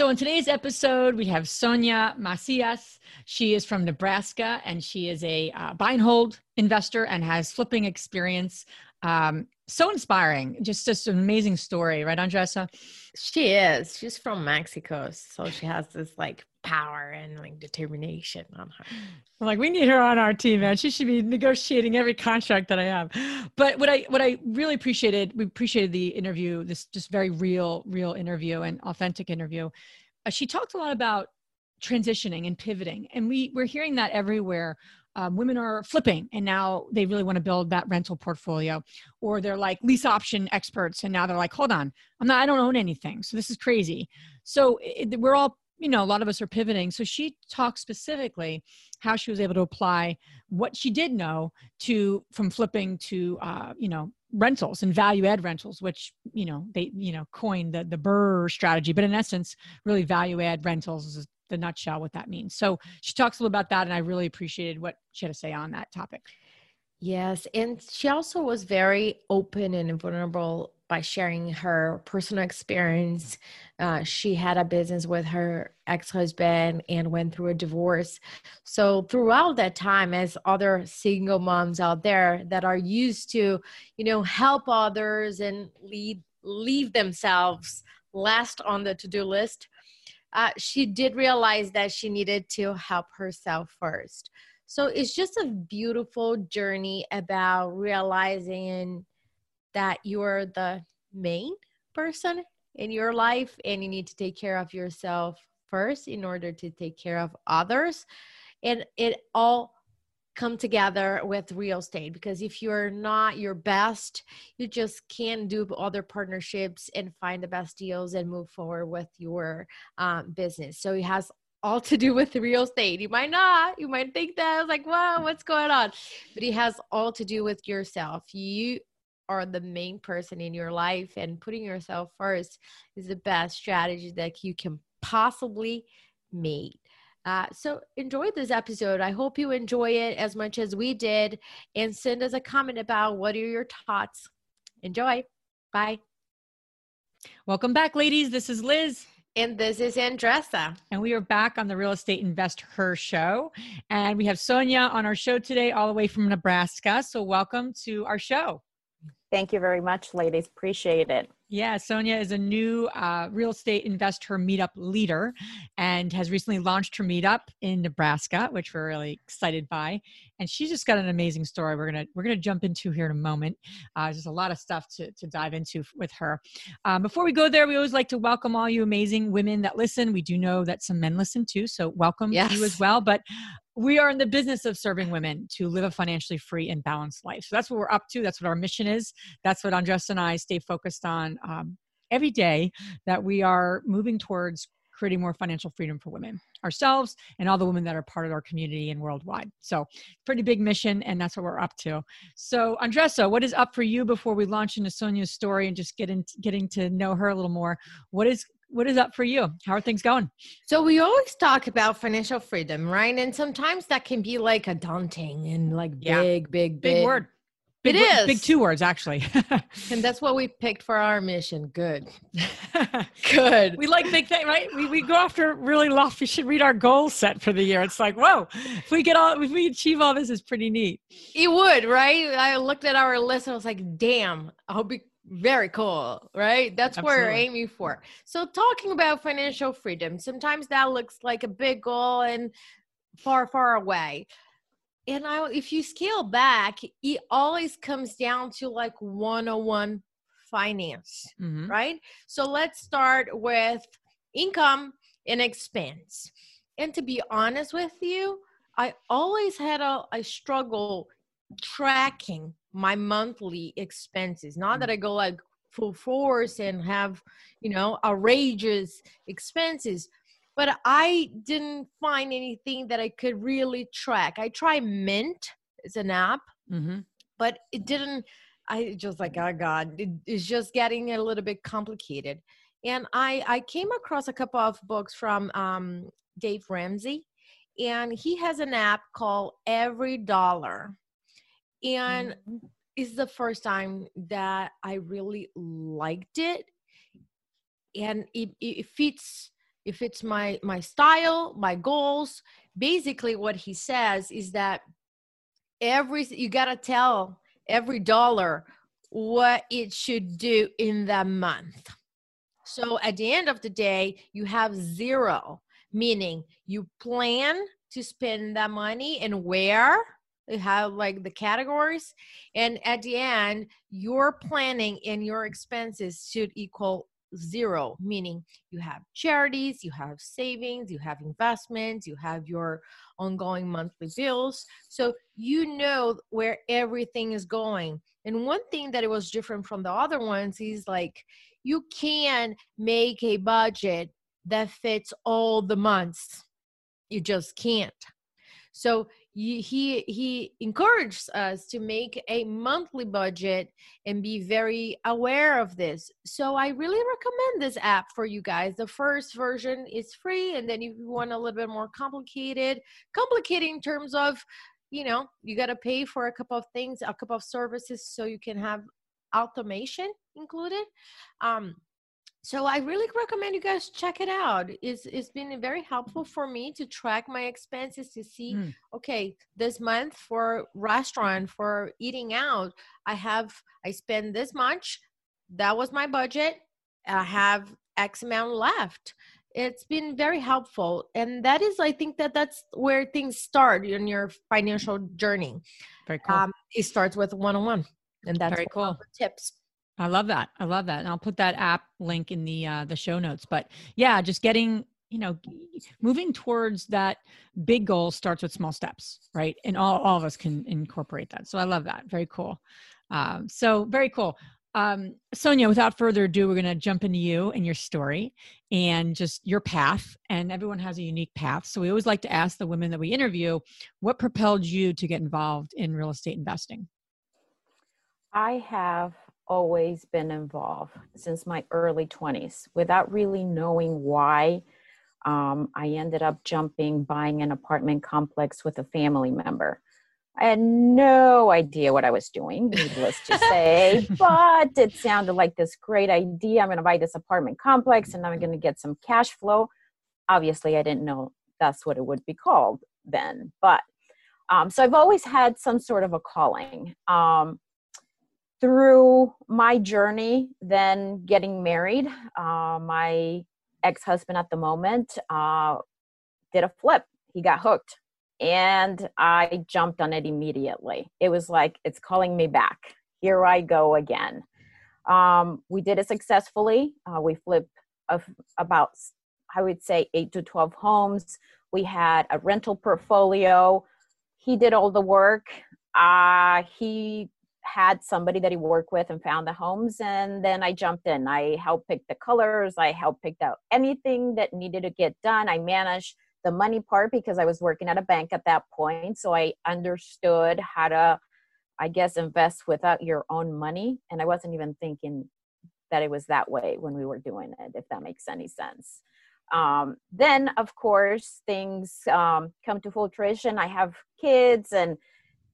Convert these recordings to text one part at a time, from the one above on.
So, in today's episode, we have Sonia Macias. She is from Nebraska and she is a uh, buy and hold investor and has flipping experience. Um, so inspiring. Just, just an amazing story, right, Andressa? She is. She's from Mexico. So she has this like power and like determination on her. I'm like, we need her on our team, man. She should be negotiating every contract that I have. But what I what I really appreciated, we appreciated the interview, this just very real, real interview and authentic interview. Uh, she talked a lot about transitioning and pivoting. And we we're hearing that everywhere um, women are flipping and now they really want to build that rental portfolio or they're like lease option experts and now they're like hold on i'm not i don't own anything so this is crazy so it, we're all you know a lot of us are pivoting so she talked specifically how she was able to apply what she did know to from flipping to uh, you know rentals and value add rentals which you know they you know coined the the BRRRR strategy but in essence really value add rentals is the nutshell what that means. So she talks a little about that, and I really appreciated what she had to say on that topic. Yes, and she also was very open and vulnerable by sharing her personal experience. Uh, she had a business with her ex husband and went through a divorce. So, throughout that time, as other single moms out there that are used to, you know, help others and lead, leave themselves last on the to do list, uh, she did realize that she needed to help herself first. So it's just a beautiful journey about realizing that you're the main person in your life and you need to take care of yourself first in order to take care of others. And it all come together with real estate because if you're not your best you just can't do other partnerships and find the best deals and move forward with your um, business. So it has all to do with real estate. You might not you might think that like wow what's going on? But it has all to do with yourself. You are the main person in your life and putting yourself first is the best strategy that you can possibly make uh, so enjoy this episode. I hope you enjoy it as much as we did and send us a comment about what are your thoughts. Enjoy. Bye. Welcome back, ladies. This is Liz. And this is Andressa. And we are back on the Real Estate InvestHER show. And we have Sonia on our show today, all the way from Nebraska. So welcome to our show. Thank you very much, ladies. Appreciate it. Yeah, Sonia is a new uh, real estate investor meetup leader and has recently launched her meetup in Nebraska, which we're really excited by. And she's just got an amazing story. We're gonna we're gonna jump into here in a moment. Uh, there's a lot of stuff to to dive into with her. Um, before we go there, we always like to welcome all you amazing women that listen. We do know that some men listen too, so welcome yes. you as well. But we are in the business of serving women to live a financially free and balanced life. So that's what we're up to. That's what our mission is. That's what Andres and I stay focused on um, every day that we are moving towards creating more financial freedom for women ourselves and all the women that are part of our community and worldwide. So, pretty big mission, and that's what we're up to. So, Andressa, what is up for you before we launch into Sonia's story and just get into getting to know her a little more? What is what is up for you? How are things going? So we always talk about financial freedom, right? And sometimes that can be like a daunting and like yeah. big, big, big, big word. Big, it is big two words actually, and that's what we picked for our mission. Good, good. We like big things, right? We we go after really lofty. We should read our goal set for the year. It's like, whoa, if we get all, if we achieve all this, is pretty neat. It would, right? I looked at our list and I was like, damn, I'll be very cool, right? That's Absolutely. what we're aiming for. So, talking about financial freedom, sometimes that looks like a big goal and far, far away. And I, if you scale back, it always comes down to like 101 finance, mm-hmm. right? So, let's start with income and expense. And to be honest with you, I always had a, a struggle tracking my monthly expenses. Not mm. that I go like full force and have, you know, outrageous expenses, but I didn't find anything that I could really track. I try Mint it's an app mm-hmm. but it didn't i just like oh god it, it's just getting a little bit complicated and i i came across a couple of books from um, dave ramsey and he has an app called EveryDollar and mm-hmm. it's the first time that i really liked it and it, it fits if it's my my style my goals basically what he says is that every you got to tell every dollar what it should do in that month. So at the end of the day you have zero meaning you plan to spend that money and where you have like the categories and at the end your planning and your expenses should equal zero meaning you have charities you have savings you have investments you have your ongoing monthly bills. So you know where everything is going. And one thing that it was different from the other ones is like you can make a budget that fits all the months. You just can't. So he he encouraged us to make a monthly budget and be very aware of this. So i really recommend this app for you guys. The first version is free and then if you want a little bit more complicated complicated in terms of you know you got to pay for a couple of things a couple of services so you can have automation included. Um so i really recommend you guys check it out. It's, it's been very helpful for me to track my expenses to see mm. okay this month for restaurant for eating out i have i spend this much that was my budget i have x amount left. It's been very helpful and that is i think that that's where things start in your financial journey. Very cool. Um, it starts with one-on-one and that's very cool. tips I love that. I love that. And I'll put that app link in the uh, the show notes. But yeah, just getting you know moving towards that big goal starts with small steps, right? And all all of us can incorporate that. So I love that. Very cool. Um, so very cool. Um, Sonia, without further ado, we're going to jump into you and your story and just your path. And everyone has a unique path. So we always like to ask the women that we interview, what propelled you to get involved in real estate investing? I have always been involved since my early 20s without really knowing why. Um, I ended up jumping, buying an apartment complex with a family member. I had no idea what I was doing, needless to say, but it sounded like this great idea. I'm going to buy this apartment complex and I'm going to get some cash flow. Obviously, I didn't know that's what it would be called then, but um, so I've always had some sort of a calling. Um, through my journey, then getting married, uh, my ex husband at the moment uh, did a flip. He got hooked and I jumped on it immediately. It was like, it's calling me back. Here I go again. Um, we did it successfully. Uh, we flipped of about, I would say, eight to 12 homes. We had a rental portfolio. He did all the work. Uh, he had somebody that he worked with and found the homes and then i jumped in. I helped pick the colors i helped pick out anything that needed to get done. I managed the money part because i was working at a bank at that point so i understood how to i guess invest without your own money and i wasn't even thinking that it was that way when we were doing it if that makes any sense. Um, then of course things um, come to full fruition. I have kids and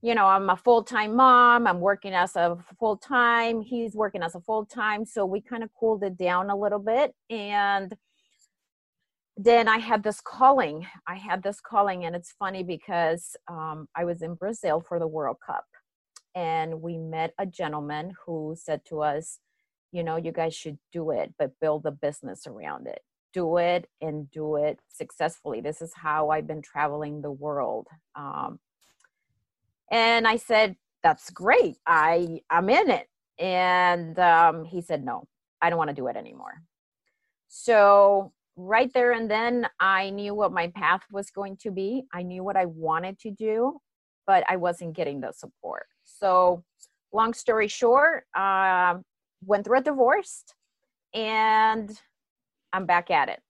you know, I'm a full time mom, I'm working as a full time, he's working as a full time. So we kind of cooled it down a little bit. And then I had this calling. I had this calling, and it's funny because um, I was in Brazil for the World Cup. And we met a gentleman who said to us, you know, you guys should do it, but build a business around it. Do it and do it successfully. This is how I've been traveling the world. Um, and I said, that's great. I, I'm in it. And um, he said, no, I don't want to do it anymore. So right there and then I knew what my path was going to be. I knew what I wanted to do, but I wasn't getting the support. So long story short, uh, went through a divorce and I'm back at it.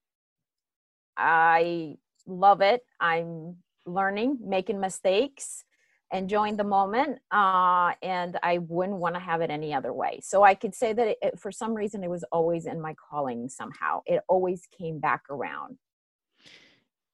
I love it. I'm learning, making mistakes, enjoying the moment uh, and i wouldn't want to have it any other way. So i could say that it, it, for some reason it was always in my calling somehow. It always came back around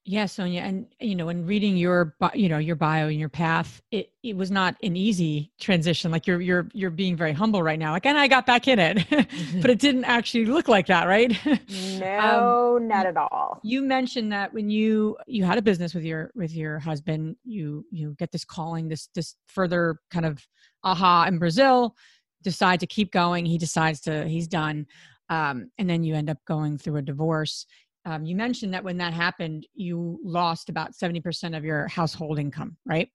yeah, Sonia, and you know, in reading your, you know, your bio and your path, it it was not an easy transition. Like you're you're you're being very humble right now. Like, and I got back in it, but it didn't actually look like that, right? no, um, not at all. You mentioned that when you you had a business with your with your husband, you you get this calling, this this further kind of aha in Brazil, decide to keep going. He decides to he's done, um, and then you end up going through a divorce um, you mentioned that when that happened, you lost about 70% of your household income, right?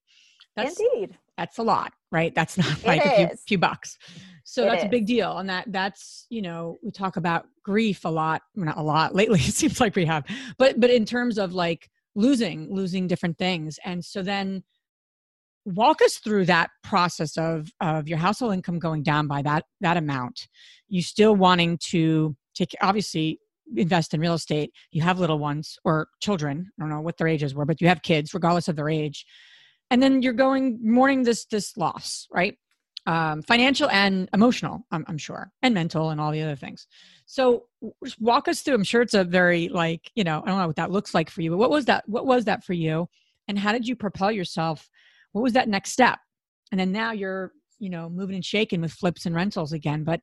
That's, Indeed. That's a lot, right? That's not like a few, few, bucks. So it that's is. a big deal. And that that's, you know, we talk about grief a lot, well, not a lot lately, it seems like we have, but, but in terms of like losing, losing different things. And so then walk us through that process of, of your household income going down by that, that amount, you still wanting to take, obviously invest in real estate, you have little ones or children, I don't know what their ages were, but you have kids regardless of their age. And then you're going mourning this this loss, right? Um, financial and emotional, I'm, I'm sure, and mental and all the other things. So just walk us through. I'm sure it's a very like, you know, I don't know what that looks like for you, but what was that? What was that for you? And how did you propel yourself? What was that next step? And then now you're, you know, moving and shaking with flips and rentals again, but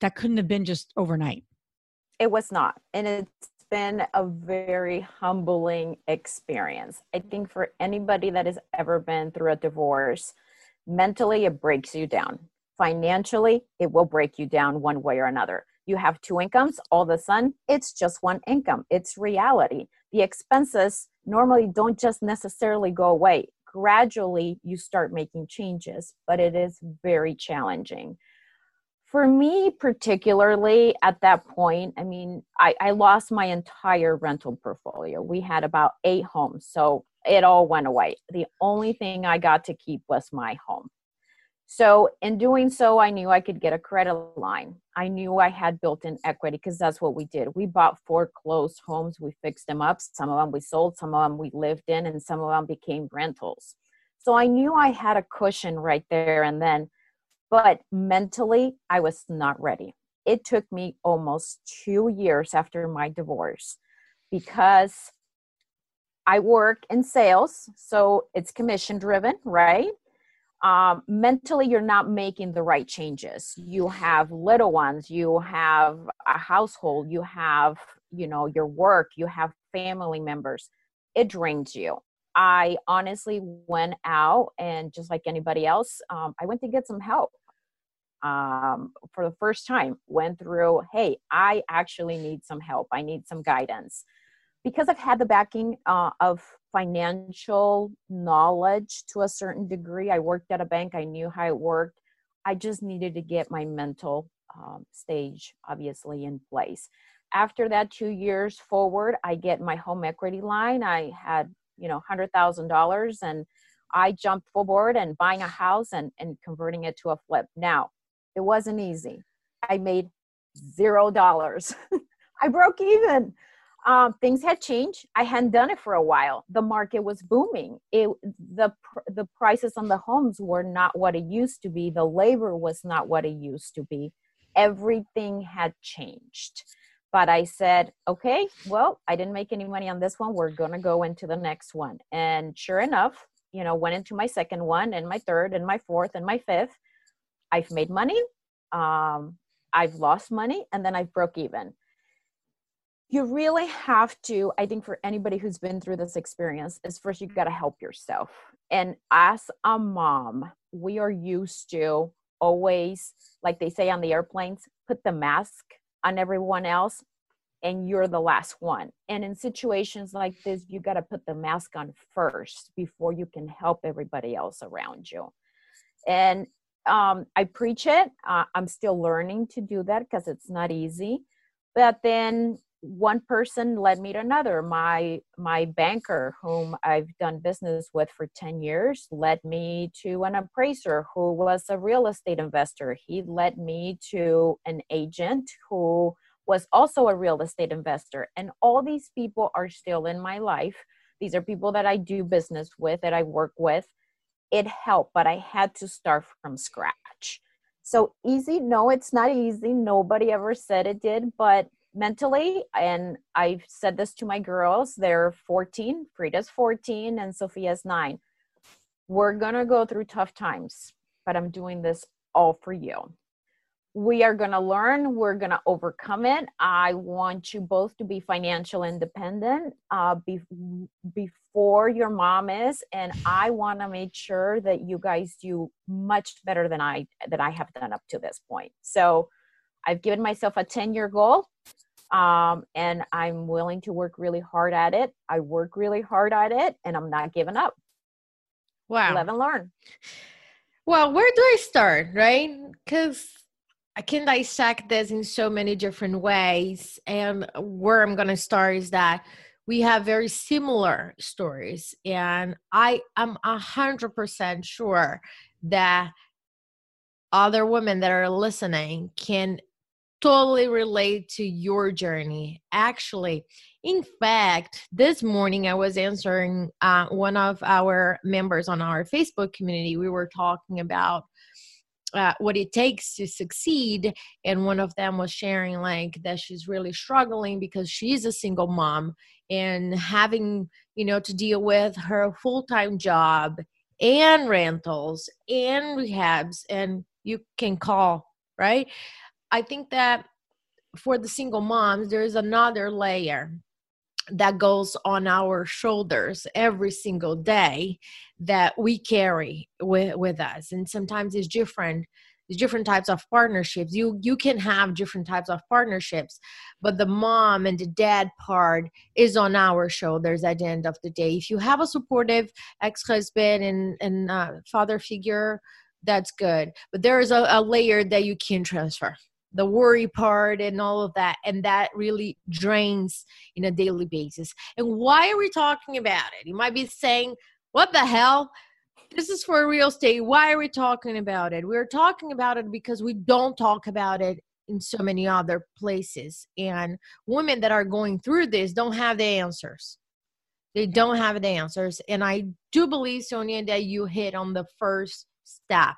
that couldn't have been just overnight it was not and it's been a very humbling experience. I think for anybody that has ever been through a divorce mentally it breaks you down. Financially it will break you down one way or another. You have two incomes all of a sudden it's just one income. It's reality. The expenses normally don't just necessarily go away. Gradually you start making changes but it is very challenging for me particularly at that point i mean I, I, lost my entire rental portfolio. We had about eight homes so it all went away. The only thing i got to keep was my home. So in doing so i knew i could get a credit line. I knew i had built in equity because that's what we did. We bought foreclosed homes we fixed them up. Some of them we sold some of them we lived in and some of them became rentals. So i knew i had a cushion right there and then but mentally, I was not ready. It took me almost two years after my divorce because I work in sales, so it's commission driven, right? Um, mentally, you're not making the right changes. You have little ones, you have a household, you have, you know, your work, you have family members. It drains you. I honestly went out and just like anybody else, um, I went to get some help. Um, for the first time, went through, hey, I actually need some help. I need some guidance. Because I've had the backing uh, of financial knowledge to a certain degree, I worked at a bank, I knew how it worked. I just needed to get my mental um, stage obviously in place. After that, two years forward, I get my home equity line. I had you know $100000 and i jumped full board and buying a house and, and converting it to a flip. Now it wasn't easy. I made zero dollars. I broke even. Um, things had changed. I hadn't done it for a while. The market was booming. It the the prices on the homes were not what it used to be. The labor was not what it used to be. Everything had changed but I said, okay, well, I didn't make any money on this one. We're going to go into the next one. And sure enough, you know, went into my second one and my third and my fourth and my fifth. I've made money. Um, I've lost money and then I've broke even. You really have to, I think, for anybody who's been through this experience, is first you got to help yourself. And as a mom, we are used to always, like they say on the airplanes, put the mask on everyone else and you're the last one. And in situations like this, you got to put the mask on first before you can help everybody else around you. And um, I preach it. Uh, I'm still learning to do that because it's not easy. But then one person led me to another. My my banker, whom I've done business with for 10 years, led me to an appraiser who was a real estate investor. He led me to an agent who was also a real estate investor. And all these people are still in my life. These are people that I do business with, that I work with. it helped, but I had to start from scratch. So easy? No, it's not easy. Nobody ever said it did, but mentally, and I've said this to my girls, they're 14, Frida's 14, and Sophia's nine. We're gonna go through tough times, but I'm doing this all for you. We are to learn we're to overcome it. I want you both to be financial independent uh, be, before your mom is and i want to make sure that you guys do much better than i that i have done up to this point. So i've given myself a 10 year goal um, and i'm willing to work really hard at it i work really hard at it and i'm not giving up wow live and learn well where do i start right because I can dissect this in so many different ways. And where I'm going to start is that we have very similar stories. And I am 100% sure that other women that are listening can totally relate to your journey. Actually, in fact, this morning I was answering uh, one of our members on our Facebook community. We were talking about uh, what it takes to succeed and one of them was sharing like that she's really struggling because she's a single mom and having you know to deal with her full-time job and rentals and rehabs and you can call right i think that for the single moms there's another layer that goes on our shoulders every single day that we carry with, with us. And sometimes it's different different types of partnerships. You you can have different types of partnerships but the mom and the dad part is on our shoulders at the end of the day. If you have a supportive ex-husband and and uh, father figure that's good. But there is a, a layer that you can transfer the worry part and all of that and that really drains in a daily basis. And why are we talking about it? You might be saying what the hell? This is for real estate. Why are we talking about it? We're talking about it because we don't talk about it in so many other places and women that are going through this don't have the answers. They don't have the answers and i do believe sonia that you hit on the first step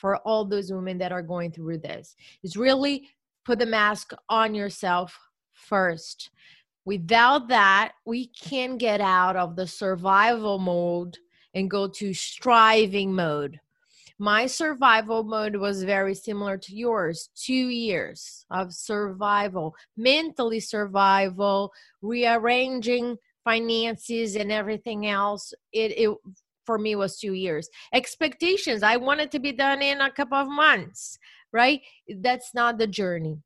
for all those women that are going through this is really put the mask on yourself first. Without that, we can get out of the survival mode and go to striving mode. My survival mode was very similar to yours two years of survival, mentally survival, rearranging finances and everything else. It, it for me was two years. Expectations, I wanted to be done in a couple of months, right? That's not the journey.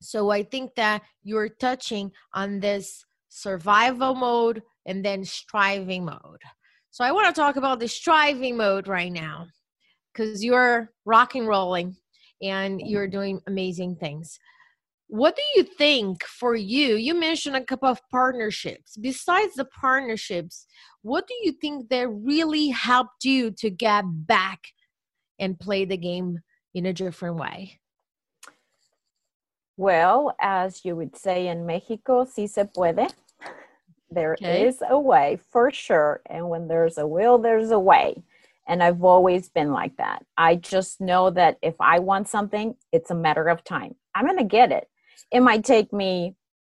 So I think that you're touching on this survival mode and then striving mode. So I want to talk about the striving mode right now because you're rock and rolling and you're doing amazing things. What do you think for you? You mentioned a couple of partnerships. Besides the partnerships, what do you think that really helped you to get back and play the game in a different way? Well, as you would say in Mexico, si se puede. There okay. is a way for sure. And when there's a will, there's a way. And I've always been like that. I just know that if I want something, it's a matter of time. I'm going to get it. It might take me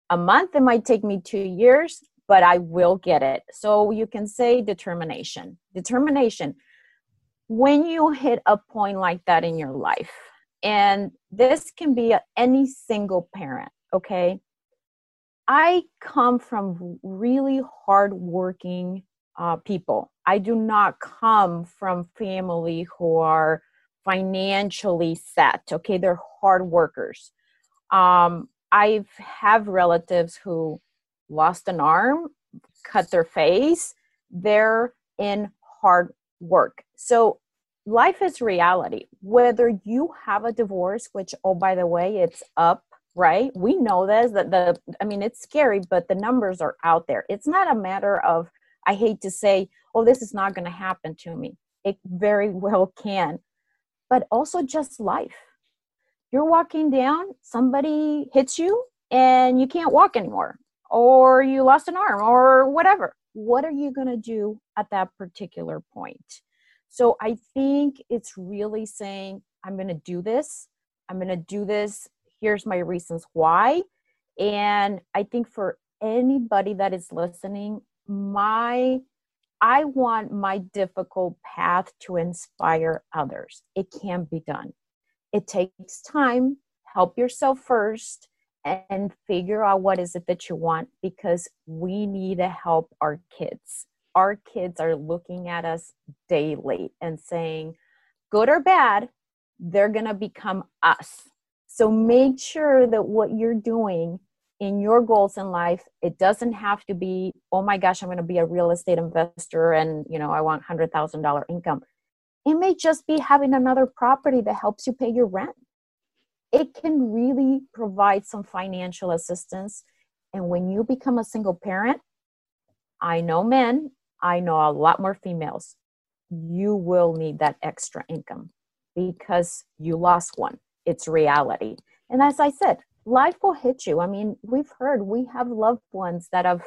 a month, it might take me two years, but I will get it. So you can say determination. Determination. When you hit a point like that in your life, and this can be any single parent, okay? I come from really hardworking uh, people. I do not come from family who are financially set, okay? They're hard workers. Um, I have relatives who lost an arm, cut their face. They're in hard work. So life is reality. Whether you have a divorce, which, oh, by the way, it's up, right? We know this, that the, I mean, it's scary, but the numbers are out there. It's not a matter of, I hate to say, oh, this is not going to happen to me. It very well can. But also just life you're walking down, somebody hits you, and you can't walk anymore, or you lost an arm, or whatever. What are you going to do at that particular point? So I think it's really saying, I'm going to do this. I'm going to do this. Here's my reasons why. And I think for anybody that is listening, my I want my difficult path to inspire others. It can be done. It takes time. Help yourself first and figure out what is it that you want because we need to help our kids. Our kids are looking at us daily and saying, good or bad, they're going to become us. So make sure that what you're doing in your goals in life it doesn't have to be oh my gosh i'm going to be a real estate investor and you know i want $100000 income it may just be having another property that helps you pay your rent it can really provide some financial assistance and when you become a single parent i know men i know a lot more females you will need that extra income because you lost one it's reality and as i said life will hit you. I mean, we've heard we have loved ones that have,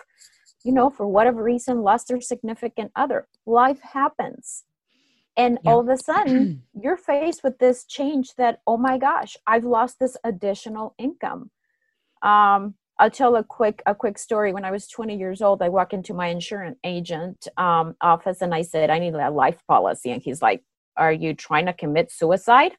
you know, for whatever reason, lost their significant other. Life happens. And yeah. all of a sudden, you're faced with this change that, oh my gosh, I've lost this additional income. Um, I'll tell a quick a quick story. When I was 20 years old, I walk into my insurance agent um, office and I said, "I need a life policy." And he's like, "Are you trying to commit suicide?"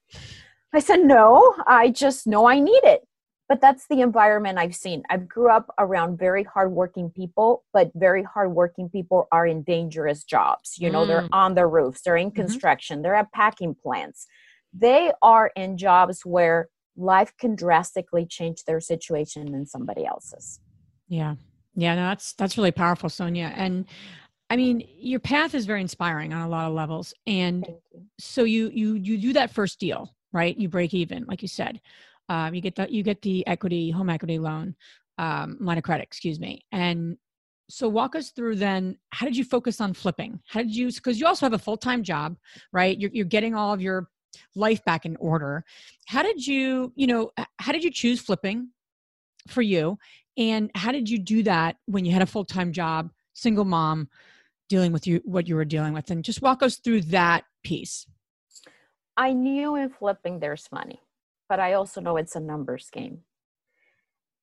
I said, "No, I just know I need it." But that's the environment I've seen. I've grew up around very hardworking people, but very hardworking people are in dangerous jobs. You know, mm. they're on the roofs, they're in mm-hmm. construction, mm-hmm. they're at packing plants. They are in jobs where life can drastically change their situation than somebody else's. Yeah. Yeah, no, that's that's really powerful, Sonia. And I mean, your path is very inspiring on a lot of levels. And you. so you you you do that first deal, right? You break even, like you said um, you get the you get the equity home equity loan um, line of credit excuse me. And so walk us through then how did you focus on flipping? How did you because you also have a full-time job right? You're, you're getting all of your life back in order. How did you you know how did you choose flipping for you? And how did you do that when you had a full-time job single mom dealing with you what you were dealing with? And just walk us through that piece. I knew in flipping there's money but I also know it's a numbers game.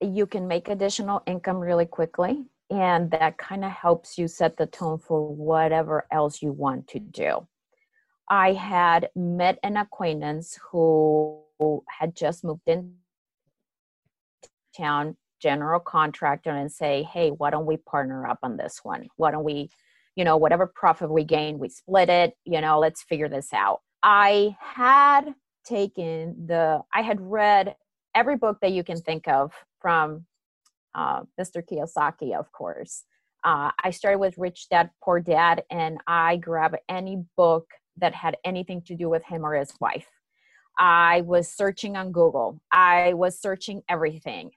You can make additional income really quickly, and that kind of helps you set the tone for whatever else you want to do. I had met an acquaintance who had just moved in town, general contractor, and say, hey, why don't we partner up on this one? Why don't we, you know, whatever profit we gain, we split it, you know, let's figure this out. I had taken the i had read every book that you can think of from uh, mr kiyosaki of course. Uh, i started with rich dad poor dad and i grabbed any book that had anything to do with him or his wife. I was searching on google. I was searching everything.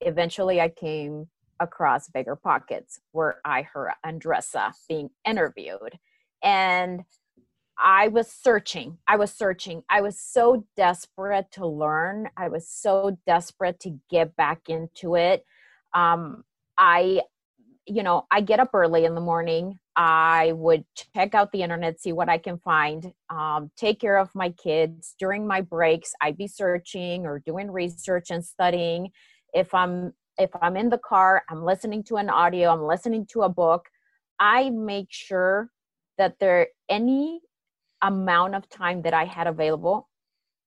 Eventually i came across bigger pockets where i heard andressa being interviewed. And I was searching. I was searching. I was so desperate to learn. I was so desperate to get back into it. Um, I, you know, I get up early in the morning. I would check out the internet, see what I can find, um, take care of my kids. During my breaks, I'd be searching or doing research and studying. If I'm if I'm in the car, I'm listening to an audio, I'm listening to a book. I make sure that there any amount of time that I had available,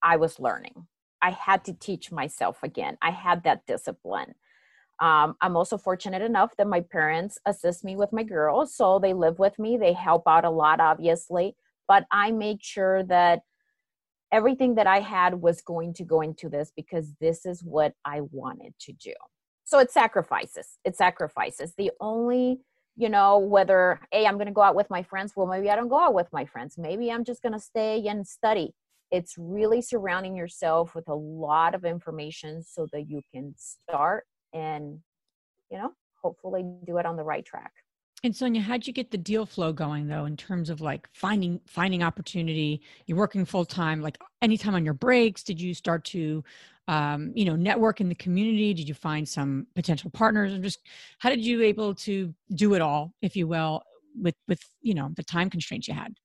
I was learning. I had to teach myself again. I had that discipline. Um, I'm also fortunate enough that my parents assist me with my girls. So they live with me, they help out a lot, obviously. But I made sure that everything that I had was going to go into this because this is what I wanted to do. So it sacrifices. It sacrifices. The only you know whether hey i'm going to go out with my friends. Well maybe i don't go out with my friends. Maybe i'm just going to stay and study. It's really surrounding yourself with a lot of information so that you can start and you know hopefully do it on the right track and Sonia, how'd you get the deal flow going though, in terms of like finding finding opportunity? You're working full time, like anytime on your breaks. Did you start to, um, you know, network in the community? Did you find some potential partners? And just how did you able to do it all, if you will, with with you know the time constraints you had?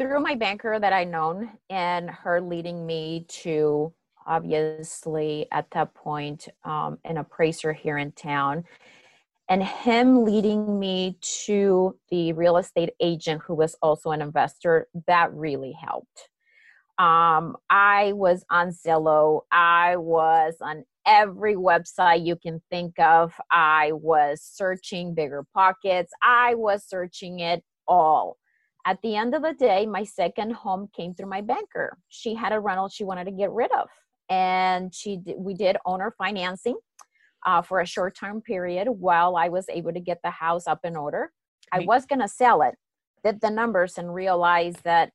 through my banker that I known and her leading me to obviously at that point um, an appraiser here in town and him leading me to the real estate agent who was also an investor that really helped. Um, i was on zillow. I was on every website you can think of. I was searching bigger pockets. I was searching it all. At the end of the day my second home came through my banker. She had a rental she wanted to get rid of and she we did owner financing uh, for a short term period while I was able to get the house up in order. I was going to sell it, did the numbers, and realized that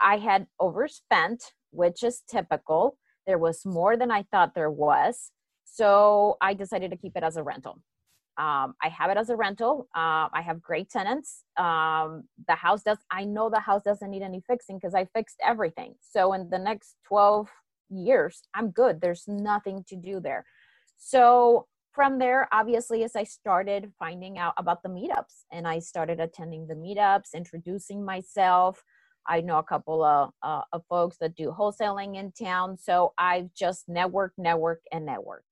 I had overspent, which is typical. There was more than I thought there was. So I decided to keep it as a rental. Um, I have it as a rental. Uh, I have great tenants. Um, the house does, I know the house doesn't need any fixing because I fixed everything. So in the next 12 years, I'm good. There's nothing to do there. So from there, obviously, as I started finding out about the meetups and I started attending the meetups, introducing myself. I know a couple of, uh, of folks that do wholesaling in town. So I've just network, network, and network.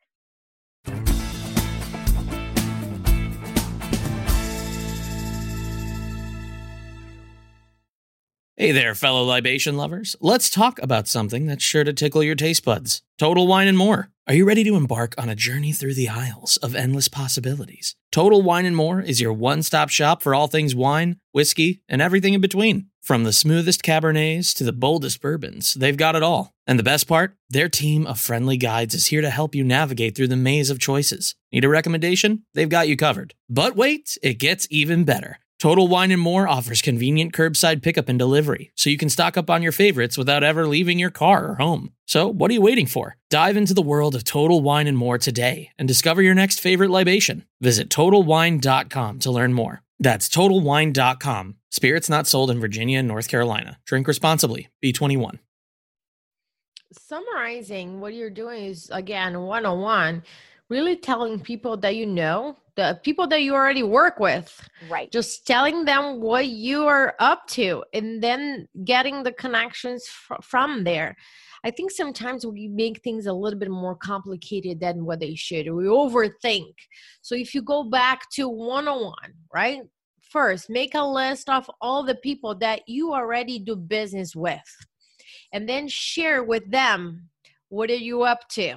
Hey there, fellow libation lovers. Let's talk about something that's sure to tickle your taste buds Total Wine and More. Are you ready to embark on a journey through the aisles of endless possibilities? Total Wine and More is your one stop shop for all things wine, whiskey, and everything in between. From the smoothest Cabernets to the boldest bourbons, they've got it all. And the best part? Their team of friendly guides is here to help you navigate through the maze of choices. Need a recommendation? They've got you covered. But wait, it gets even better. Total Wine and More offers convenient curbside pickup and delivery, so you can stock up on your favorites without ever leaving your car or home. So, what are you waiting for? Dive into the world of Total Wine and More today and discover your next favorite libation. Visit TotalWine.com to learn more. That's TotalWine.com. Spirits not sold in Virginia and North Carolina. Drink responsibly. B21. Summarizing what you're doing is, again, one on one, really telling people that you know the people that you already work with. Right. Just telling them what you are up to and then getting the connections fr- from there. I think sometimes we make things a little bit more complicated than what they should. We overthink. So if you go back to one-on-one right? First make a list of all the people that you already do business with and then share with them what are you up to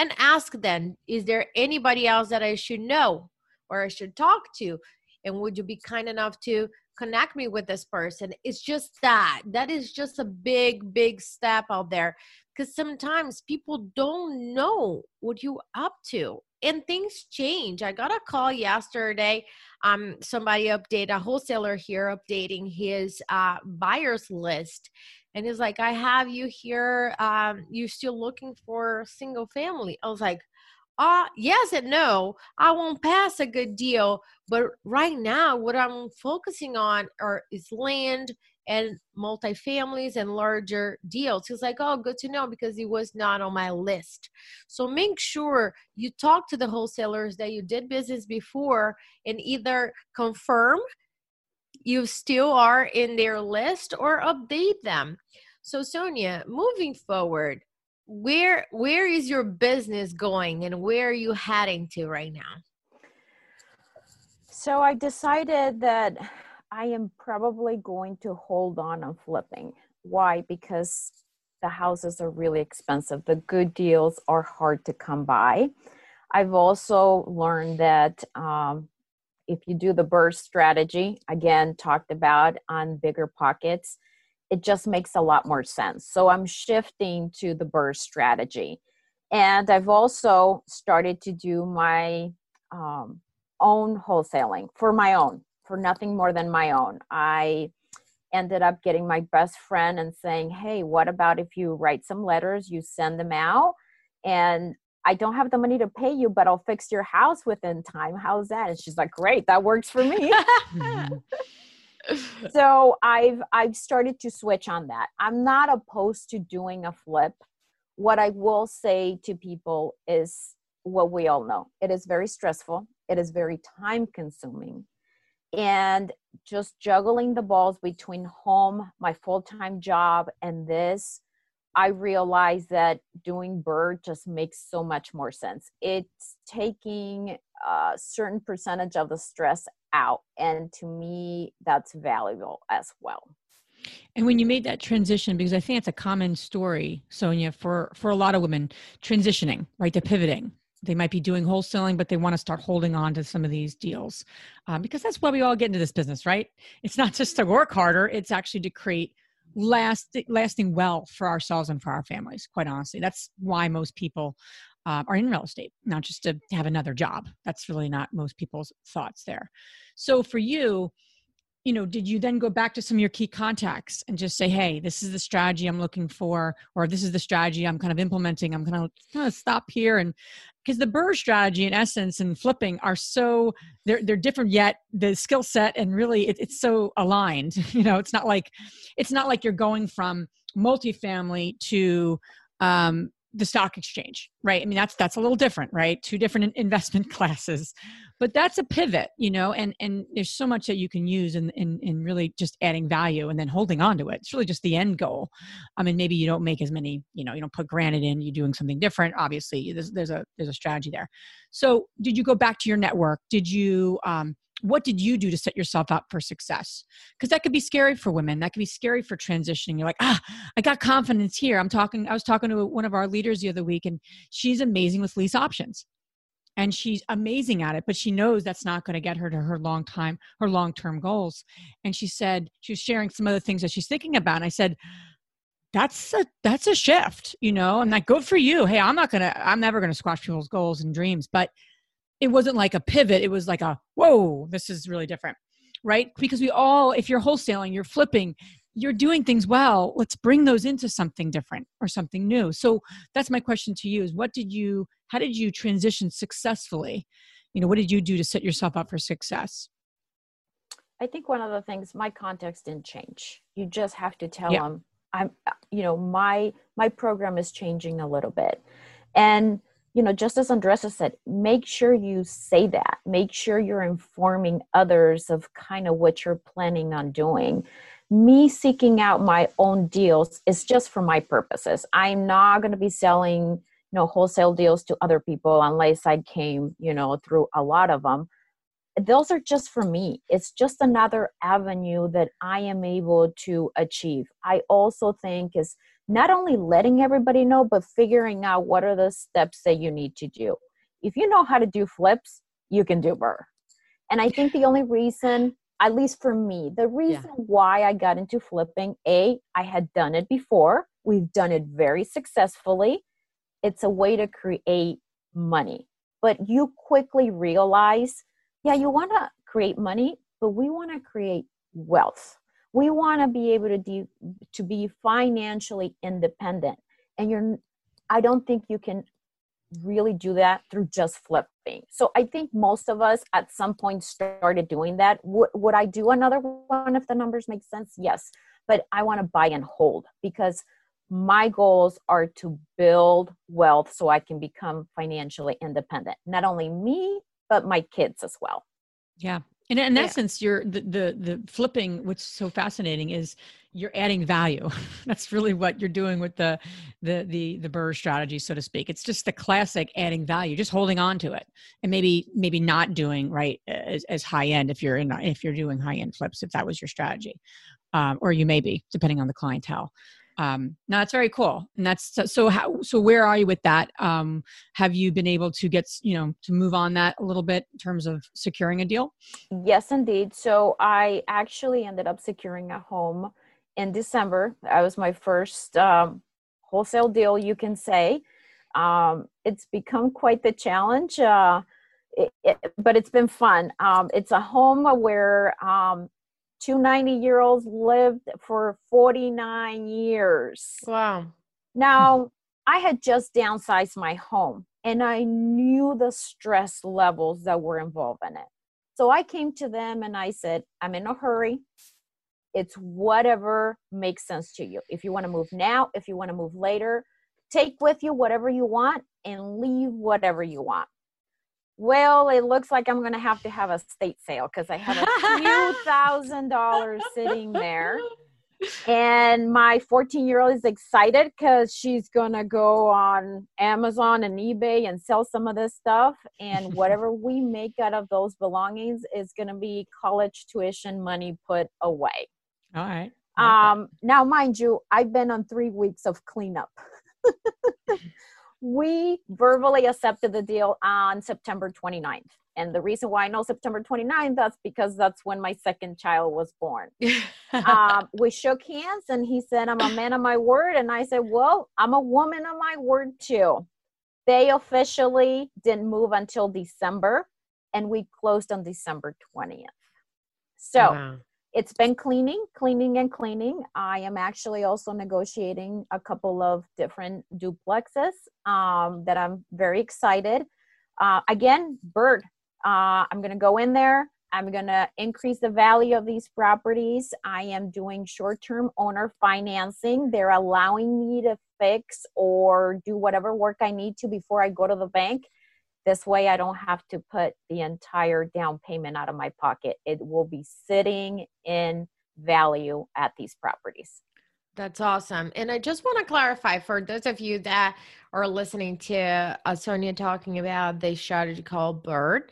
and ask them is there anybody else that i should know or i should talk to? And would you be kind enough to connect me with this person? It's just that. That is just a big big step out there because sometimes people don't know what you up to and things change. I got a call yesterday um somebody update a wholesaler here updating his uh buyers list and he's like i have you here um you still looking for single family? I was like uh yes and no. I won't pass a good deal but right now what i'm focusing on are is land and multifamilies and larger deals. He's like oh good to know because he was not on my list. So make sure you talk to the wholesalers that you did business before and either confirm you still are in their list or update them. So Sonia, moving forward, where where is your business going and where are you heading to right now? So I decided that I am probably going to hold on on flipping. Why? Because the houses are really expensive. The good deals are hard to come by. I've also learned that um, if you do the BRRRR strategy, again, talked about on bigger pockets, it just makes a lot more sense. So I'm shifting to the BRRRR strategy. And I've also started to do my um, own wholesaling for my own, for nothing more than my own. I ended up getting my best friend and saying, Hey, what about if you write some letters, you send them out, and I don't have the money to pay you, but I'll fix your house within time. How's that? And she's like, Great, that works for me. Mm-hmm. so I've I've started to switch on that. I'm not opposed to doing a flip. What I will say to people is what we all know. It is very stressful. It is very time consuming. and just juggling the balls between home, my full time job, and this, I realized that doing BRRRR just makes so much more sense. It's taking a certain percentage of the stress out. And to me, that's valuable as well. And when you made that transition, because I think it's a common story, Sonia, for for a lot of women transitioning, right? The pivoting. They might be doing wholesaling, but they want to start holding on to some of these deals um, because that's why we all get into this business, right? It's not just to work harder; it's actually to create last lasting wealth for ourselves and for our families. Quite honestly, that's why most people uh, are in real estate, not just to have another job. That's really not most people's thoughts there. So for you, you know, did you then go back to some of your key contacts and just say, hey, this is the strategy I'm looking for, or this is the strategy I'm kind of implementing. I'm going to kind of stop here. And because the BRRRR strategy in essence and flipping are so, they're, they're different yet the skill set and really it, it's so aligned. You know, it's not like, it's not like you're going from multifamily to, um, the stock exchange right? I mean that's that's a little different right? Two different investment classes. But that's a pivot you know and and there's so much that you can use in, in in really just adding value and then holding on to it. It's really just the end goal. I mean maybe you don't make as many you know you don't put granite in you're doing something different. Obviously there's, there's a there's a strategy there. So did you go back to your network? Did you um what did you do to set yourself up for success? Because that could be scary for women. That could be scary for transitioning. You're like ah i got confidence here. I'm talking i was talking to one of our leaders the other week and she's amazing with lease options. And she's amazing at it but she knows that's not going to get her to her long time her long term goals. And she said she was sharing some other things that she's thinking about and i said that's a that's a shift you know i'm like good for you. Hey i'm not gonna i'm never gonna squash people's goals and dreams. But it wasn't like a pivot it was like a whoa this is really different right? Because we all if you're wholesaling you're flipping you're doing things well let's bring those into something different or something new. So that's my question to you is what did you how did you transition successfully? You know what did you do to set yourself up for success? I think one of the things my context didn't change. You just have to tell yeah. them i'm you know my my program is changing a little bit. And you know just as andresa said make sure you say that make sure you're informing others of kind of what you're planning on doing me seeking out my own deals is just for my purposes. I'm not going to be selling, you know, wholesale deals to other people unless I came, you know, through a lot of them. Those are just for me. It's just another avenue that I am able to achieve. I also think is not only letting everybody know, but figuring out what are the steps that you need to do. If you know how to do flips, you can do BRRRR. And I think the only reason at least for me, the reason yeah. why I got into flipping, A, I had done it before. We've done it very successfully. It's a way to create money. But you quickly realize, yeah, you want to create money, but we want to create wealth. We want to be able to de- to be financially independent. And you're I don't think you can really do that through just flipping. So I think most of us at some point started doing that. W- would I do another one if the numbers make sense? Yes. But I want to buy and hold because my goals are to build wealth so I can become financially independent. Not only me, but my kids as well. Yeah. And in yeah. essence, you're the, the the flipping. What's so fascinating is you're adding value. That's really what you're doing with the the the the BRRRR strategy, so to speak. It's just the classic adding value, just holding on to it, and maybe maybe not doing right as, as high end if you're in if you're doing high end flips, if that was your strategy, um, or you may be depending on the clientele um no that's very cool. And that's so, so how so where are you with that? Um have you been able to get you know to move on that a little bit in terms of securing a deal? Yes indeed. So i actually ended up securing a home in december. That was my first um, wholesale deal you can say. Um, it's become quite the challenge uh, it, it, but it's been fun. Um, it's a home where um, two 90 year olds lived for 49 years. Wow. Now, I had just downsized my home and I knew the stress levels that were involved in it. So I came to them and I said, I'm in a hurry. It's whatever makes sense to you. If you want to move now, if you want to move later, take with you whatever you want and leave whatever you want well, it looks like I'm going to have to have a state sale because I have a few thousand dollars sitting there. And my 14 year old is excited because she's going to go on Amazon and eBay and sell some of this stuff. And whatever we make out of those belongings is going to be college tuition money put away. All right. Um, now, mind you, I've been on three weeks of cleanup. we verbally accepted the deal on September 29th. And the reason why I know September 29th, that's because that's when my second child was born. um, we shook hands and he said, I'm a man of my word. And I said, Well, I'm a woman of my word too. They officially didn't move until December and we closed on December 20th. So wow it's been cleaning, cleaning, and cleaning. I am actually also negotiating a couple of different duplexes um, that I'm very excited. Uh, again, BRRRR. Uh, I'm going to go in there. I'm going to increase the value of these properties. I am doing short term owner financing. They're allowing me to fix or do whatever work I need to before I go to the bank. This way, I don't have to put the entire down payment out of my pocket. It will be sitting in value at these properties. That's awesome. And I just want to clarify for those of you that are listening to uh, Sonia talking about the strategy called BRRRR,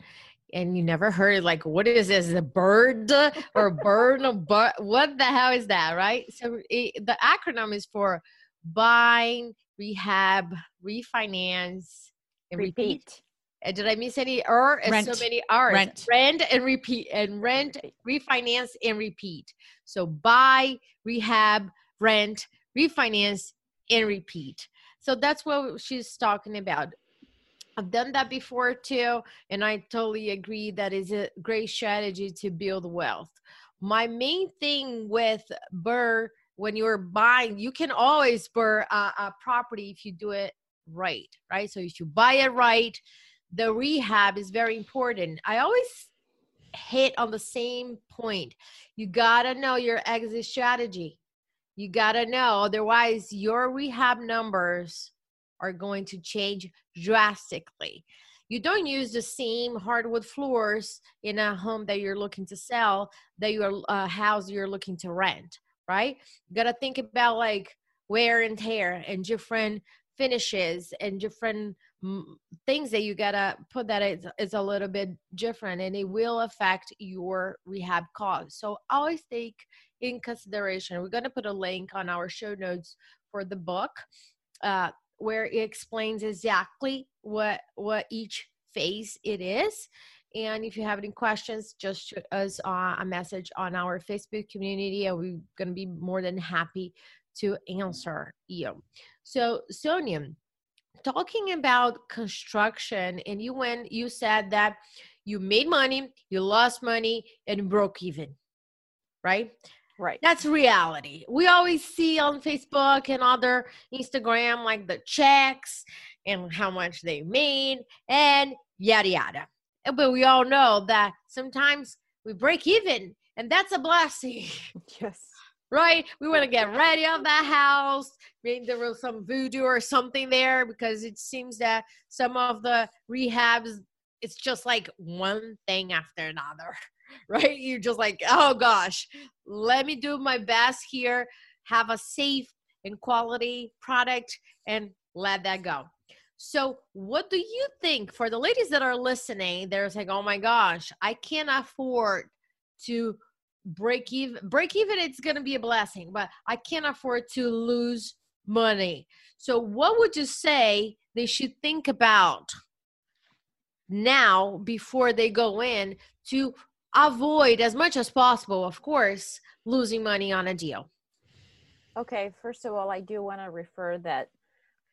and you never heard like, what is this? A bird or bird? No, but what the hell is that, right? So it, the acronym is for buying, rehab, refinance, and repeat. repeat. Uh, did I miss any R and so many R's? Rent. rent and repeat and rent, refinance and repeat. So buy, rehab, rent, refinance, and repeat. So that's what she's talking about. I've done that before too, and I totally agree that is a great strategy to build wealth. My main thing with BRRRR, when you're buying, you can always BRRRR a, a property if you do it right, right? So if you buy it right, the rehab is very important. I always hit on the same point. You got to know your exit strategy. You got to know, otherwise, your rehab numbers are going to change drastically. You don't use the same hardwood floors in a home that you're looking to sell that your uh, house you're looking to rent, right? You got to think about like wear and tear and different finishes and different things that you gotta put that is, is a little bit different and it will affect your rehab costs. So always take in consideration we're to put a link on our show notes for the book uh, where it explains exactly what what each phase it is. And if you have any questions just shoot us uh, a message on our facebook community and we're to be more than happy to answer you. So sonia talking about construction and you went you said that you made money you lost money and broke even right? Right. That's reality. We always see on facebook and other instagram like the checks and how much they made and yada yada. But we all know that sometimes we break even and that's a blessing. Yes right? We want to get ready of that house. Maybe there was some voodoo or something there because it seems that some of the rehabs, it's just like one thing after another, right? You're just like, oh gosh, let me do my best here, have a safe and quality product, and let that go. So, what do you think for the ladies that are listening? They're like, oh my gosh, I can't afford to break even break even it's going to be a blessing but i can't afford to lose money so what would you say they should think about now before they go in to avoid as much as possible of course losing money on a deal okay first of all i do want to refer that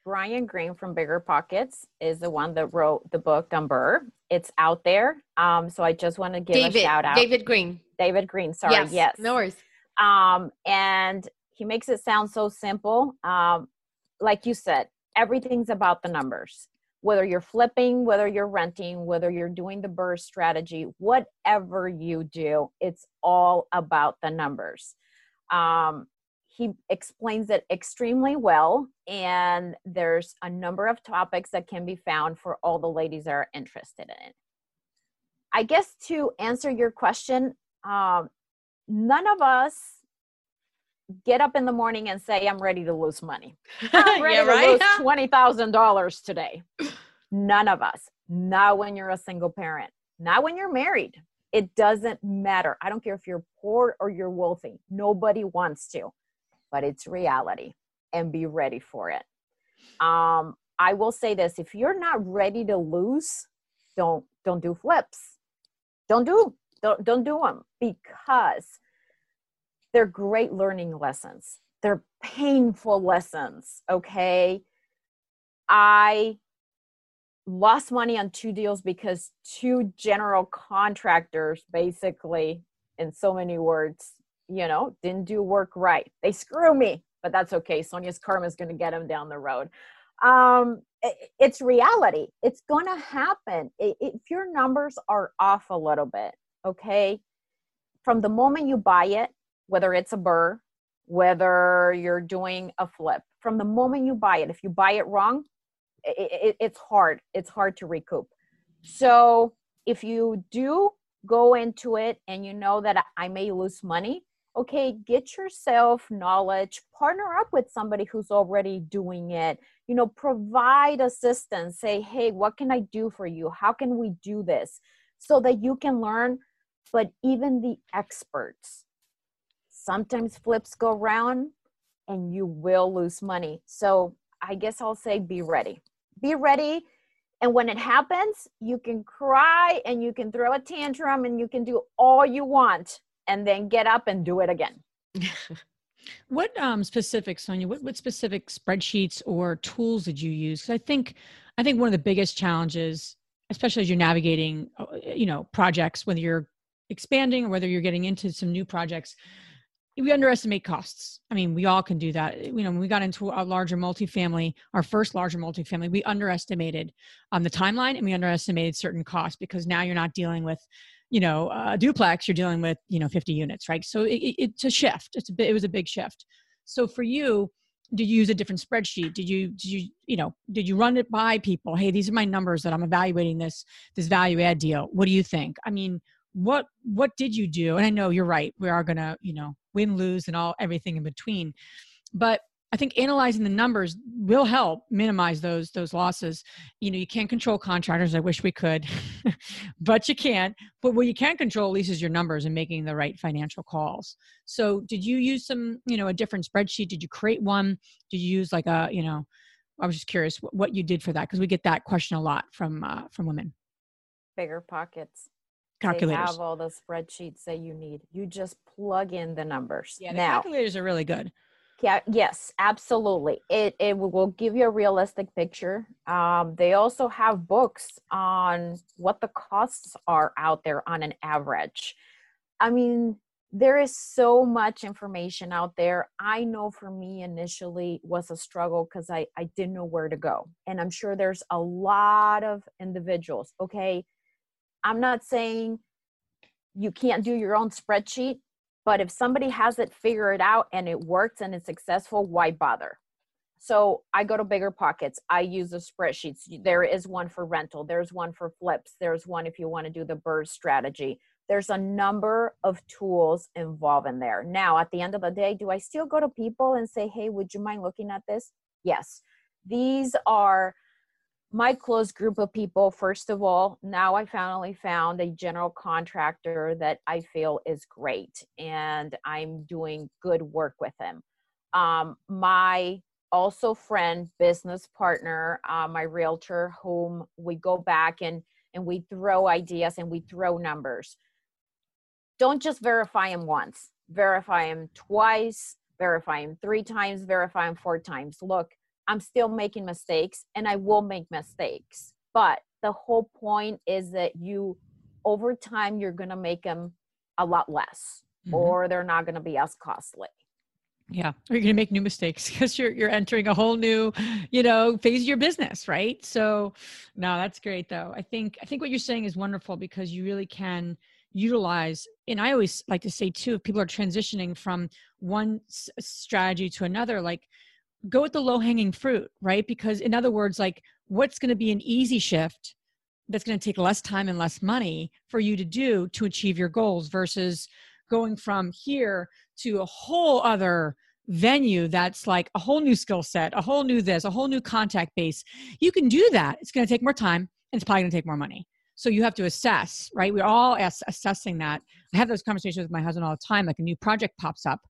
Brian Green from BiggerPockets is the one that wrote the book on BRRRR. It's out there. Um, so I just want to give David, a shout out. David Greene. David Greene. Sorry. Yes. yes. No worries. Um, and he makes it sound so simple. Um, like you said, everything's about the numbers. Whether you're flipping, whether you're renting, whether you're doing the BRRRR strategy, whatever you do, it's all about the numbers. Um, he explains it extremely well and there's a number of topics that can be found for all the ladies that are interested in it I guess to answer your question, um, none of us get up in the morning and say, I'm ready to lose money. I'm ready yeah, right? to lose $20,000 today. None of us. Not when you're a single parent, not when you're married. It doesn't matter. I don't care if you're poor or you're wealthy. Nobody wants to, but it's reality and be ready for it. Um, I will say this if you're not ready to lose, don't don't do flips. Don't do don't don't do them because they're great learning lessons. They're painful lessons, okay? I lost money on two deals because two general contractors basically in so many words you know didn't do work right. They screw me but that's okay. Sonia's karma is going to get them down the road. Um it, it's reality. It's going to happen. It, if your numbers are off a little bit okay? From the moment you buy it whether it's a BRRRR whether you're doing a flip from the moment you buy it if you buy it wrong it, it, it's hard it's hard to recoup. So if you do go into it and you know that i may lose money okay get yourself knowledge partner up with somebody who's already doing it. You know provide assistance say hey what can i do for you? How can we do this? So that you can learn but even the experts sometimes flips go round and you will lose money. So i guess i'll say be ready. Be ready. And when it happens you can cry and you can throw a tantrum and you can do all you want and then get up and do it again. What um specific sonia what, what specific spreadsheets or tools did you use? Because i think i think one of the biggest challenges especially as you're navigating uh, you know projects whether you're expanding or whether you're getting into some new projects we underestimate costs. I mean, we all can do that. You know, when we got into a larger multifamily, our first larger multifamily, we underestimated um, the timeline and we underestimated certain costs because now you're not dealing with, you know, a duplex. You're dealing with you know 50 units, right? So it, it's a shift. It's a bit, it was a big shift. So for you, did you use a different spreadsheet? Did you did you you know did you run it by people? Hey, these are my numbers that I'm evaluating this this value add deal. What do you think? I mean, what what did you do? And I know you're right. We are gonna you know win lose and all everything in between but I think analyzing the numbers will help minimize those those losses. You know, you can't control contractors. I wish we could, but you can't. But what you can control at least is your numbers and making the right financial calls. So, did you use some, you know, a different spreadsheet? Did you create one? Did you use like a, you know, I was just curious what, what you did for that because we get that question a lot from uh, from women. BiggerPockets calculators. They have all the spreadsheets that you need. You just plug in the numbers. Yeah, the now, calculators are really good. Yeah, yes, absolutely. It it will give you a realistic picture. Um, they also have books on what the costs are out there on an average. I mean, there is so much information out there. I know for me initially was a struggle because I, I didn't know where to go. And I'm sure there's a lot of individuals. Okay, I'm not saying you can't do your own spreadsheet, but if somebody has it figured out and it works and it's successful, why bother? So I go to BiggerPockets. I use the spreadsheets. There is one for rental. There's one for flips. There's one if you want to do the BRRRR strategy. There's a number of tools involved in there. Now, at the end of the day, do I still go to people and say, hey, would you mind looking at this? Yes. These are my close group of people first of all now i finally found a general contractor that i feel is great and i'm doing good work with him. Um, my also friend business partner uh, my realtor whom we go back and and we throw ideas and we throw numbers. Don't just verify them once. Verify them twice. Verify them three times. Verify them four times. Look I'm still making mistakes and I will make mistakes. But the whole point is that you, over time, you're going to make them a lot less mm-hmm. or they're not going to be as costly. Yeah, or you're going to make new mistakes because you're you're entering a whole new, you know, phase of your business, right? So, no, that's great though. I think I think what you're saying is wonderful because you really can utilize and i always like to say too if people are transitioning from one s- strategy to another like go with the low hanging fruit, right? Because in other words, like what's going to be an easy shift that's going to take less time and less money for you to do to achieve your goals versus going from here to a whole other venue that's like a whole new skill set, a whole new this, a whole new contact base. You can do that. It's going to take more time and it's probably going to take more money. So you have to assess, right? We're all ass- assessing that. I have those conversations with my husband all the time. Like a new project pops up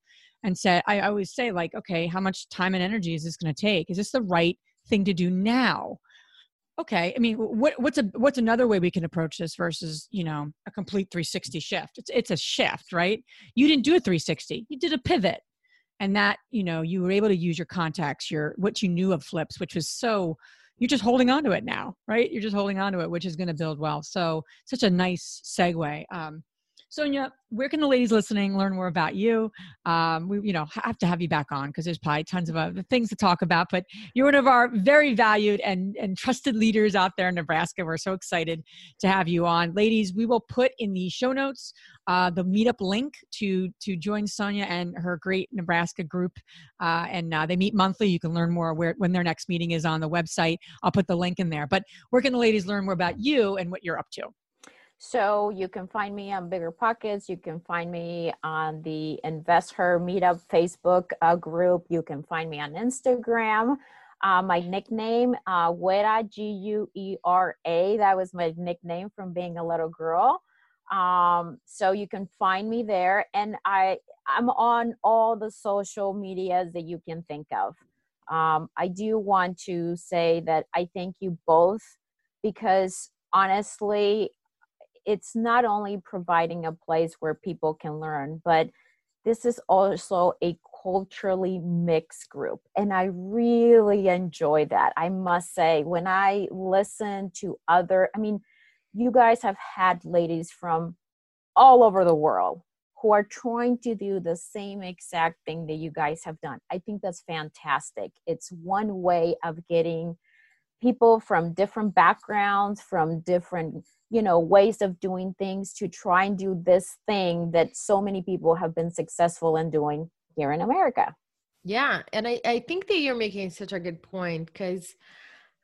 and said, I always say, like, okay, how much time and energy is this going to take? Is this the right thing to do now? Okay, I mean, what, what's a what's another way we can approach this versus you know a complete 360 shift? It's it's a shift, right? You didn't do a 360, you did a pivot, and that you know you were able to use your contacts, your what you knew of flips, which was so you're just holding on to it now, right? You're just holding on to it, which is going to build well. So such a nice segue. Um, Sonia, where can the ladies listening learn more about you? Um, we, you know, have to have you back on because there's probably tons of other things to talk about. But you're one of our very valued and and trusted leaders out there in Nebraska. We're so excited to have you on, ladies. We will put in the show notes uh, the meetup link to to join Sonia and her great Nebraska group, uh, and uh, they meet monthly. You can learn more where when their next meeting is on the website. I'll put the link in there. But where can the ladies learn more about you and what you're up to? So you can find me on BiggerPockets. You can find me on the InvestHER Meetup Facebook uh, group. You can find me on Instagram. Uh, my nickname, uh, Guera, G U E R A. That was my nickname from being a little girl. Um, so you can find me there, and I I'm on all the social medias that you can think of. Um, I do want to say that I thank you both because honestly, it's not only providing a place where people can learn, but this is also a culturally mixed group. And I really enjoy that. I must say, when I listen to other, I mean, you guys have had ladies from all over the world who are trying to do the same exact thing that you guys have done. I think that's fantastic. It's one way of getting people from different backgrounds, from different you know ways of doing things to try and do this thing that so many people have been successful in doing here in america. Yeah and i, I think that you're making such a good point because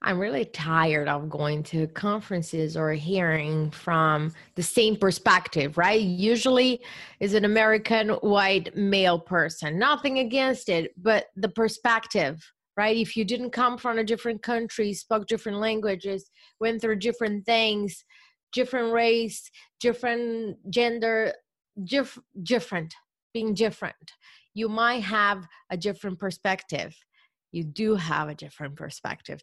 i'm really tired of going to conferences or hearing from the same perspective right? Usually is an american white male person. Nothing against it but the perspective right? If you didn't come from a different country spoke different languages went through different things different race, different gender, diff- different, being different. You might have a different perspective. You do have a different perspective.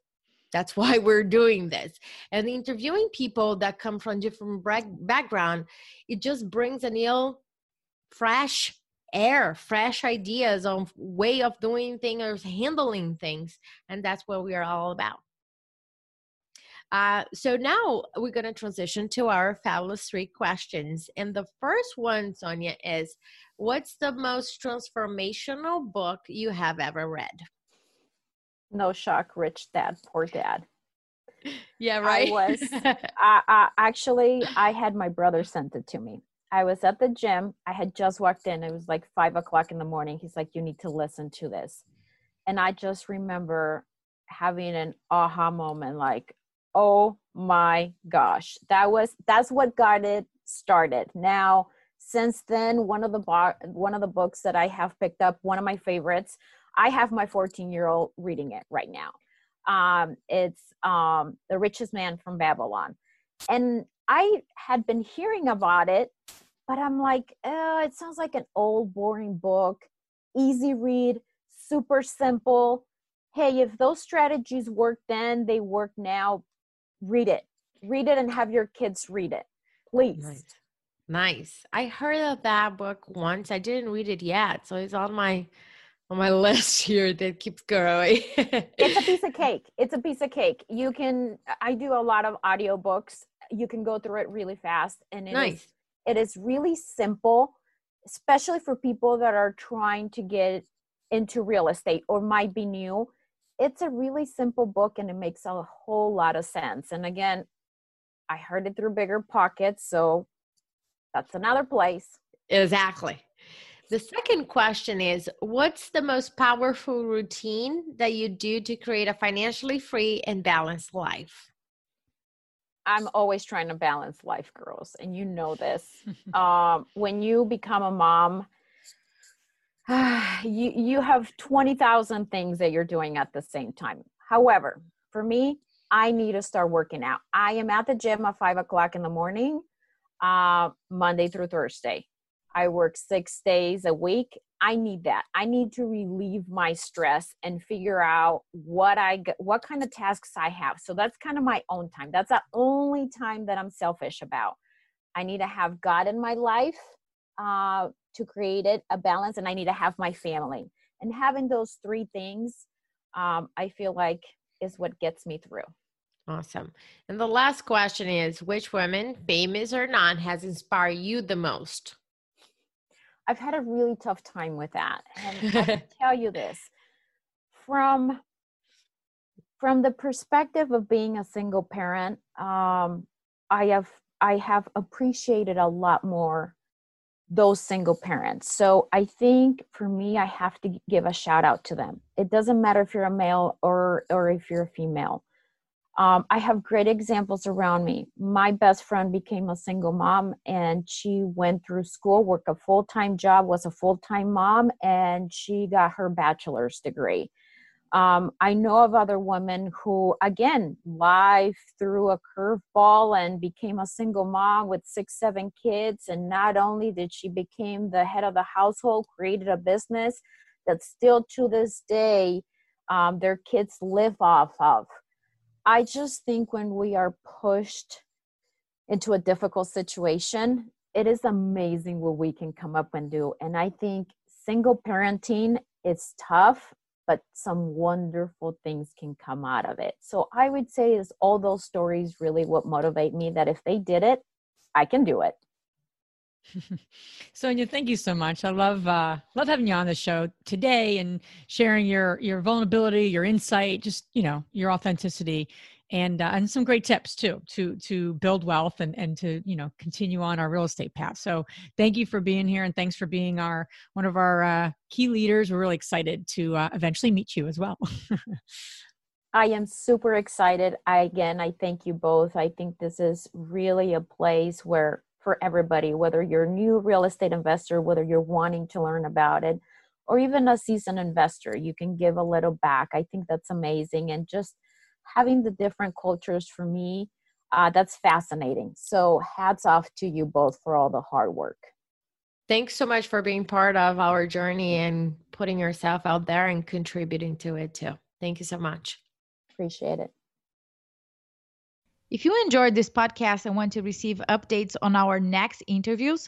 That's why we're doing this. And interviewing people that come from different background, it just brings a new, fresh air, fresh ideas on way of doing things or handling things. And that's what we are all about. Uh, so now we're going to transition to our fabulous three questions. And the first one, Sonia, is what's the most transformational book you have ever read? No shock, Rich Dad, Poor Dad. Yeah, right. I was I, I, actually I had my brother sent it to me. I was at the gym. I had just walked in. It was like five o'clock in the morning. He's like, "You need to listen to this," and I just remember having an aha moment, like, oh my gosh. That was that's what got it started. Now since then one of the one of the books that i have picked up one of my favorites i have my 14 year old reading it right now. Um, it's um, the richest man from babylon. And i had been hearing about it but i'm like oh, it sounds like an old boring book. Easy read super simple. Hey if those strategies work then they work now read it. Read it and have your kids read it please. Nice. nice. I heard of that book once. I didn't read it yet so it's on my on my list here that keeps growing. It's a piece of cake. It's a piece of cake. You can i do a lot of audiobooks. You can go through it really fast and it nice. is, it is really simple especially for people that are trying to get into real estate or might be new it's a really simple book and it makes a whole lot of sense. And again, I heard it through BiggerPockets, so that's another place. Exactly. The second question is What's the most powerful routine that you do to create a financially free and balanced life? I'm always trying to balance life, girls, and you know this. um, when you become a mom, you you have twenty thousand things that you're doing at the same time. However, for me, I need to start working out. I am at the gym at five o'clock in the morning, uh, Monday through Thursday. I work six days a week. I need that. I need to relieve my stress and figure out what I what kind of tasks I have. So that's kind of my own time. That's the only time that I'm selfish about. I need to have God in my life uh, to create it a balance, and I need to have my family. And having those three things, um, I feel like is what gets me through. Awesome. And the last question is which woman, famous or not, has inspired you the most? I've had a really tough time with that. And I can tell you this from from the perspective of being a single parent, um, I have I have appreciated a lot more those single parents. So I think for me, I have to give a shout out to them. It doesn't matter if you're a male or or if you're a female um, I have great examples around me. My best friend became a single mom and she went through school, worked a full time job, was a full time mom, and she got her bachelor's degree. Um, I know of other women who, again, life threw a curveball and became a single mom with six, seven kids. And not only did she become the head of the household, created a business that still to this day um, their kids live off of. I just think when we are pushed into a difficult situation, it is amazing what we can come up and do. And I think single parenting is tough, but some wonderful things can come out of it. So I would say is all those stories really what motivate me that if they did it, I can do it. Sonia, thank you so much. I love uh, love having you on the show today and sharing your your vulnerability, your insight, just you know your authenticity, and uh, and some great tips too to to build wealth and and to you know continue on our real estate path. So thank you for being here and thanks for being our one of our uh, key leaders. We're really excited to uh, eventually meet you as well. I am super excited. I again, I thank you both. I think this is really a place where for everybody, whether you're a new real estate investor, whether you're wanting to learn about it, or even a seasoned investor, you can give a little back. I think that's amazing. And just having the different cultures for me, uh, that's fascinating. So, hats off to you both for all the hard work. Thanks so much for being part of our journey and putting yourself out there and contributing to it too. Thank you so much. Appreciate it. If you enjoyed this podcast and want to receive updates on our next interviews,